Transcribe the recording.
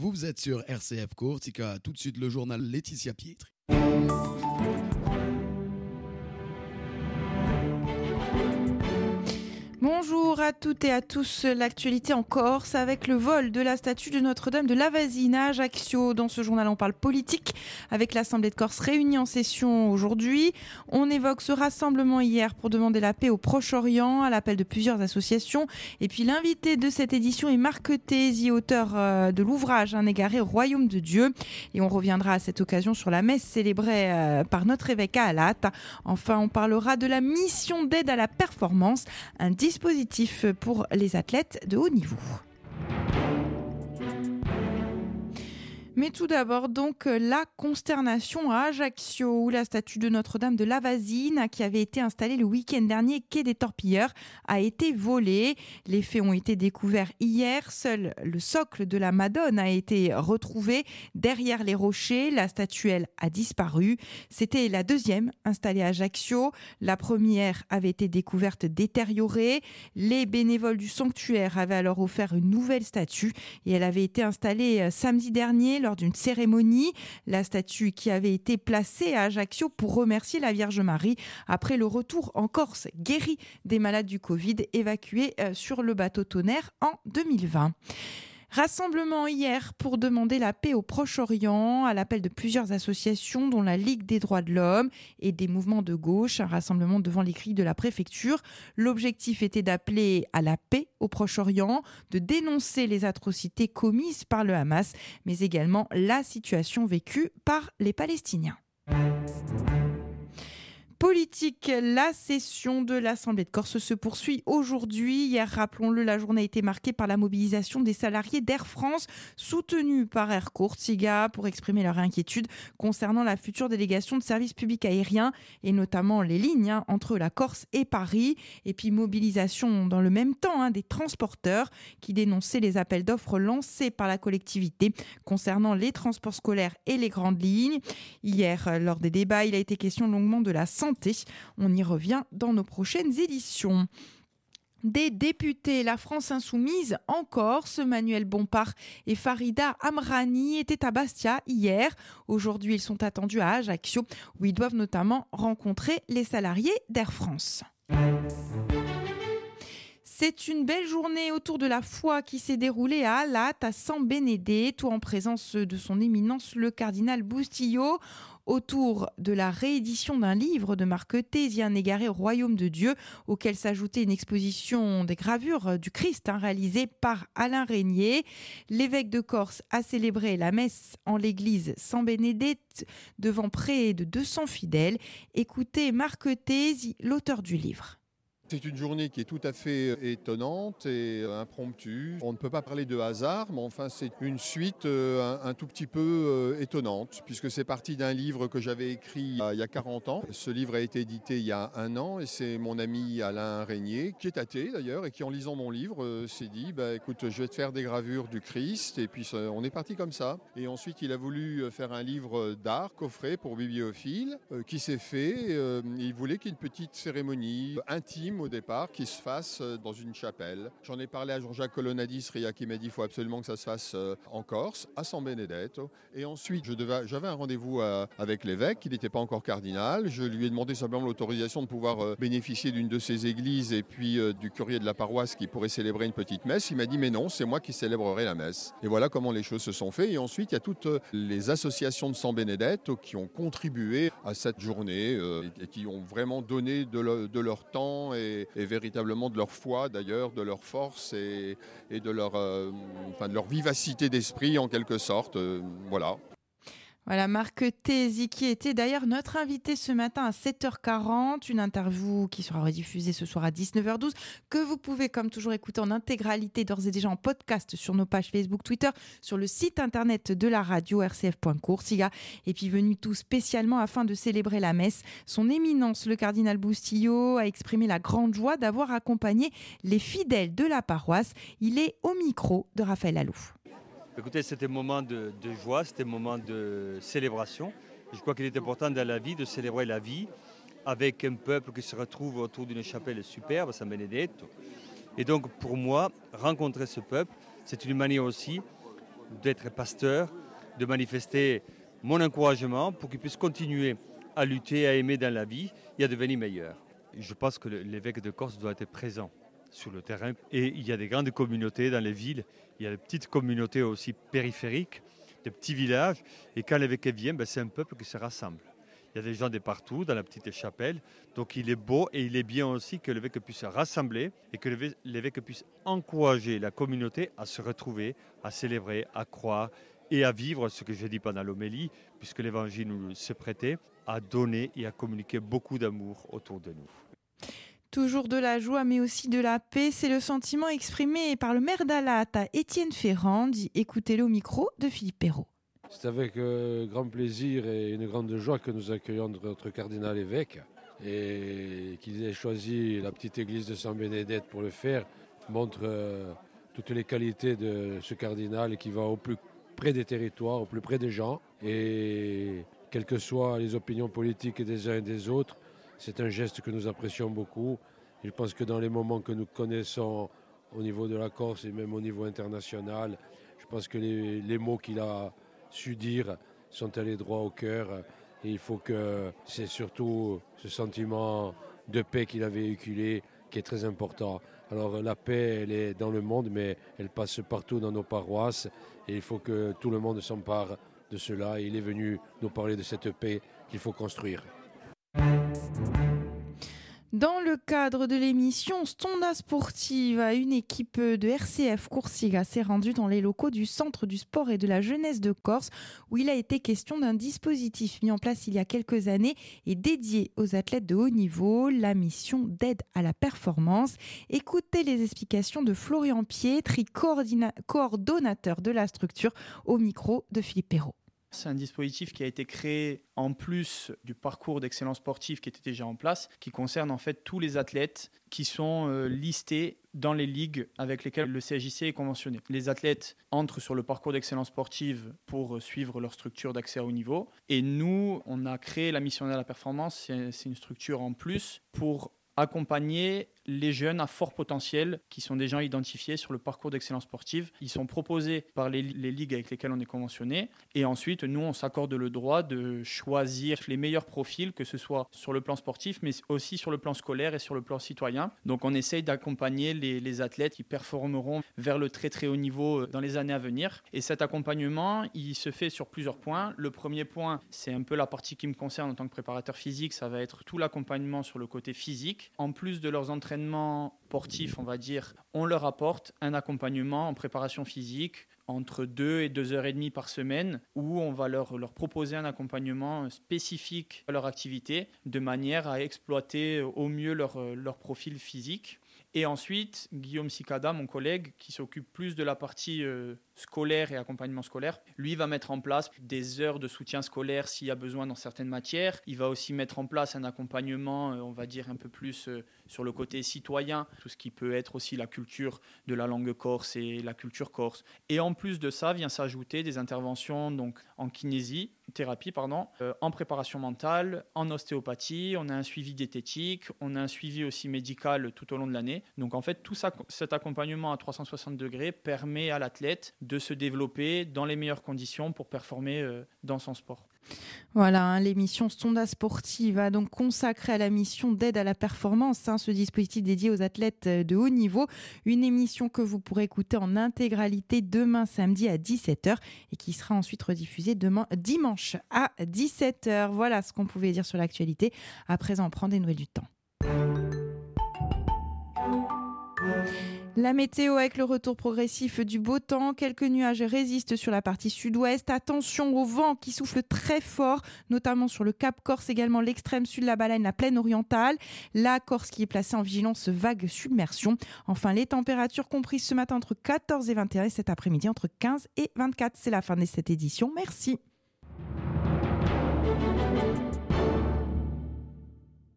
Vous êtes sur RCF Courtica, tout de suite le journal Laetitia Pietri. Bonjour à toutes et à tous. L'actualité en Corse avec le vol de la statue de Notre-Dame de Lavazine à Ajaccio. Dans ce journal, on parle politique avec l'Assemblée de Corse réunie en session aujourd'hui. On évoque ce rassemblement hier pour demander la paix au Proche-Orient à l'appel de plusieurs associations. Et puis l'invité de cette édition est Marc Tézi, auteur euh, de l'ouvrage Un égaré royaume de Dieu. Et on reviendra à cette occasion sur la messe célébrée euh, par notre évêque à Alat. Enfin, on parlera de la mission d'aide à la performance, un dispositif pour les athlètes de haut niveau. Mais tout d'abord, donc, la consternation à Ajaccio, où la statue de Notre-Dame de Lavazine, qui avait été installée le week-end dernier quai des Torpilleurs, a été volée. Les faits ont été découverts hier. Seul le socle de la Madone a été retrouvé derrière les rochers. La statuelle a disparu. C'était la deuxième installée à Ajaccio. La première avait été découverte détériorée. Les bénévoles du sanctuaire avaient alors offert une nouvelle statue et elle avait été installée euh, samedi dernier d'une cérémonie. La statue qui avait été placée à Ajaccio pour remercier la Vierge Marie après le retour en Corse guéri des malades du Covid évacués euh, sur le bateau tonnerre en 2020. Rassemblement hier pour demander la paix au Proche-Orient à l'appel de plusieurs associations dont la Ligue des droits de l'homme et des mouvements de gauche, un rassemblement devant les cris de la préfecture. L'objectif était d'appeler à la paix au Proche-Orient, de dénoncer les atrocités commises par le Hamas, mais également la situation vécue par les Palestiniens politique. La session de l'Assemblée de Corse se poursuit aujourd'hui. Hier, rappelons-le, la journée a été marquée par la mobilisation des salariés d'Air France, soutenus par Air Courtiga, pour exprimer leur inquiétude concernant la future délégation de services publics aériens et notamment les lignes hein, entre la Corse et Paris. Et puis mobilisation dans le même temps hein, des transporteurs qui dénonçaient les appels d'offres lancés par la collectivité concernant les transports scolaires et les grandes lignes. Hier, lors des débats, il a été question longuement de la santé on y revient dans nos prochaines éditions des députés. La France insoumise en Corse, Manuel Bompard et Farida Amrani étaient à Bastia hier. Aujourd'hui, ils sont attendus à Ajaccio où ils doivent notamment rencontrer les salariés d'Air France. C'est une belle journée autour de la foi qui s'est déroulée à Alat, à San Benedetto, en présence de son éminence le cardinal Bustillo autour de la réédition d'un livre de Marc Thésien égaré au royaume de Dieu, auquel s'ajoutait une exposition des gravures du Christ hein, réalisée par Alain Régnier. L'évêque de Corse a célébré la messe en l'église San Bénédicte devant près de 200 fidèles. Écoutez Marc Thésien, l'auteur du livre. C'est une journée qui est tout à fait euh, étonnante et euh, impromptue. On ne peut pas parler de hasard, mais enfin c'est une suite euh, un, tout petit peu étonnante, puisque c'est parti d'un livre que j'avais écrit il y a 40 ans. Ce livre a été édité il y a un an et c'est mon ami Alain Régnier, qui est athée d'ailleurs, et qui en lisant mon livre s'est dit, bah, écoute, je vais te faire des gravures du Christ, et puis on est parti comme ça. Et ensuite il a voulu faire un livre d'art, coffret pour bibliophile, qui s'est fait. il voulait qu'il y ait une petite cérémonie intime au départ qui se fasse euh, dans une chapelle. J'en ai parlé à Jean-Jacques Colonadis, Ria qui m'a dit qu'il faut absolument que ça se fasse euh, en Corse, à San Benedetto. Et ensuite, j'avais un rendez-vous euh, avec l'évêque, qui n'était pas encore cardinal. Je lui ai demandé simplement l'autorisation de pouvoir bénéficier d'une de ses églises et puis du courrier de la paroisse qui pourrait célébrer une petite messe. Il m'a dit mais non, c'est moi qui célébrerai la messe. Et voilà comment les choses se sont faites. Et ensuite, il y a toutes les associations de San Benedetto qui ont contribué à cette journée et qui ont vraiment donné de leur temps et, véritablement de leur foi d'ailleurs, de leur force et, de, leur, euh, enfin, de leur vivacité d'esprit en quelque sorte. Euh, voilà. Voilà, Marc Tézi qui était d'ailleurs notre invité ce matin à 7h40, une interview qui sera rediffusée ce soir à 19h12, que vous pouvez comme toujours écouter en intégralité d'ores et déjà en podcast sur nos pages Facebook, Twitter, sur le site internet de la radio rcf.coursiga et puis venu tout spécialement afin de célébrer la messe. Son éminence, le cardinal Bustillo, a exprimé la grande joie d'avoir accompagné les fidèles de la paroisse. Il est au micro de Raphaël Alouf. Écoutez, c'était un moment de, joie, c'était un moment de célébration. Je crois qu'il est important dans la vie de célébrer la vie avec un peuple qui se retrouve autour d'une chapelle superbe, San Benedetto. Et donc pour moi, rencontrer ce peuple, c'est une manière aussi d'être pasteur, de manifester mon encouragement pour qu'ils puissent continuer à lutter, à aimer dans la vie et à devenir meilleurs. Je pense que l'évêque de Corse doit être présent sur le terrain. Et il y a des grandes communautés dans les villes, il y a des petites communautés aussi périphériques, des petits villages. Et quand l'évêque vient, ben, c'est un peuple qui se rassemble. Il y a des gens de partout dans la petite chapelle. Donc il est beau et il est bien aussi que l'évêque puisse rassembler et que l'évêque puisse encourager la communauté à se retrouver, à célébrer, à croire et à vivre ce que j'ai dit pendant l'homélie, puisque l'évangile nous se prêtait, à donner et à communiquer beaucoup d'amour autour de nous. Toujours de la joie, mais aussi de la paix, c'est le sentiment exprimé par le maire d'Alat à Étienne Ferrand. Écoutez-le au micro de Philippe Perrault. C'est avec euh, grand plaisir et une grande joie que nous accueillons notre cardinal évêque et qu'il ait choisi la petite église de Saint-Bénédette pour le faire montre euh, toutes les qualités de ce cardinal qui va au plus près des territoires, au plus près des gens et quelles que soient les opinions politiques des uns et des autres, c'est un geste que nous apprécions beaucoup. Je pense que dans les moments que nous connaissons au niveau de la Corse et même au niveau international, je pense que les, mots qu'il a su dire sont allés droit au cœur. Et il faut que c'est surtout ce sentiment de paix qu'il a véhiculé qui est très important. Alors la paix, elle est dans le monde, mais elle passe partout dans nos paroisses. Et il faut que tout le monde s'empare de cela. Et il est venu nous parler de cette paix qu'il faut construire. Dans le cadre de l'émission Stonda Sportive, une équipe de RCF Coursiga s'est rendue dans les locaux du Centre du sport et de la jeunesse de Corse, où il a été question d'un dispositif mis en place il y a quelques années et dédié aux athlètes de haut niveau, la mission d'aide à la performance. Écoutez les explications de Florian Pietri, coordonnateur de la structure, au micro de Philippe Perrault. C'est un dispositif qui a été créé en plus du parcours d'excellence sportive qui était déjà en place, qui concerne en fait tous les athlètes qui sont euh, listés dans les ligues avec lesquelles le CJC est conventionné. Les athlètes entrent sur le parcours d'excellence sportive pour euh, suivre leur structure d'accès au niveau. Et nous, on a créé la mission de la performance, c'est une structure en plus pour accompagner les jeunes à fort potentiel qui sont déjà identifiés sur le parcours d'excellence sportive. Ils sont proposés par les, ligues avec lesquelles on est conventionné. Et ensuite, nous, on s'accorde le droit de choisir les meilleurs profils, que ce soit sur le plan sportif, mais aussi sur le plan scolaire et sur le plan citoyen. Donc, on essaye d'accompagner les, les athlètes qui performeront vers le très très haut niveau euh, dans les années à venir. Et cet accompagnement, il se fait sur plusieurs points. Le premier point, c'est un peu la partie qui me concerne en tant que préparateur physique, ça va être tout l'accompagnement sur le côté physique. En plus de leurs entraînements, sportif, on va dire, on leur apporte un accompagnement en préparation physique entre 2 et 2 heures et demie par semaine où on va leur, leur proposer un accompagnement spécifique à leur activité de manière à exploiter au mieux leur, leur profil physique. Et ensuite, Guillaume Sicada, mon collègue, qui s'occupe plus de la partie euh, scolaire et accompagnement scolaire, lui va mettre en place des heures de soutien scolaire s'il y a besoin dans certaines matières. Il va aussi mettre en place un accompagnement, euh, on va dire, un peu plus euh, sur le côté citoyen, tout ce qui peut être aussi la culture de la langue corse et la culture corse. Et en plus de ça, vient s'ajouter des interventions donc, en kinésie, thérapie, pardon, euh, en préparation mentale, en ostéopathie, on a un suivi diététique, on a un suivi aussi médical tout au long de l'année. Donc en fait, tout ça, cet accompagnement à 360 degrés permet à l'athlète de se développer dans les meilleures conditions pour performer euh, dans son sport. Voilà, hein, l'émission Stonda Sportive a donc consacré à la mission d'aide à la performance, hein, ce dispositif dédié aux athlètes euh, de haut niveau. Une émission que vous pourrez écouter en intégralité demain samedi à 17h et qui sera ensuite rediffusée demain, dimanche à 17h. Voilà ce qu'on pouvait dire sur l'actualité. À présent, on prend des nouvelles du temps. La météo avec le retour progressif du beau temps, quelques nuages résistent sur la partie sud-ouest. Attention au vent qui souffle très fort, notamment sur le Cap Corse, également l'extrême sud de la Baleine, la plaine orientale. La Corse qui est placée en vigilance vague submersion. Enfin, les températures comprises ce matin entre 14 et 21 et cet après-midi entre 15 et 24. C'est la fin de cette édition. Merci.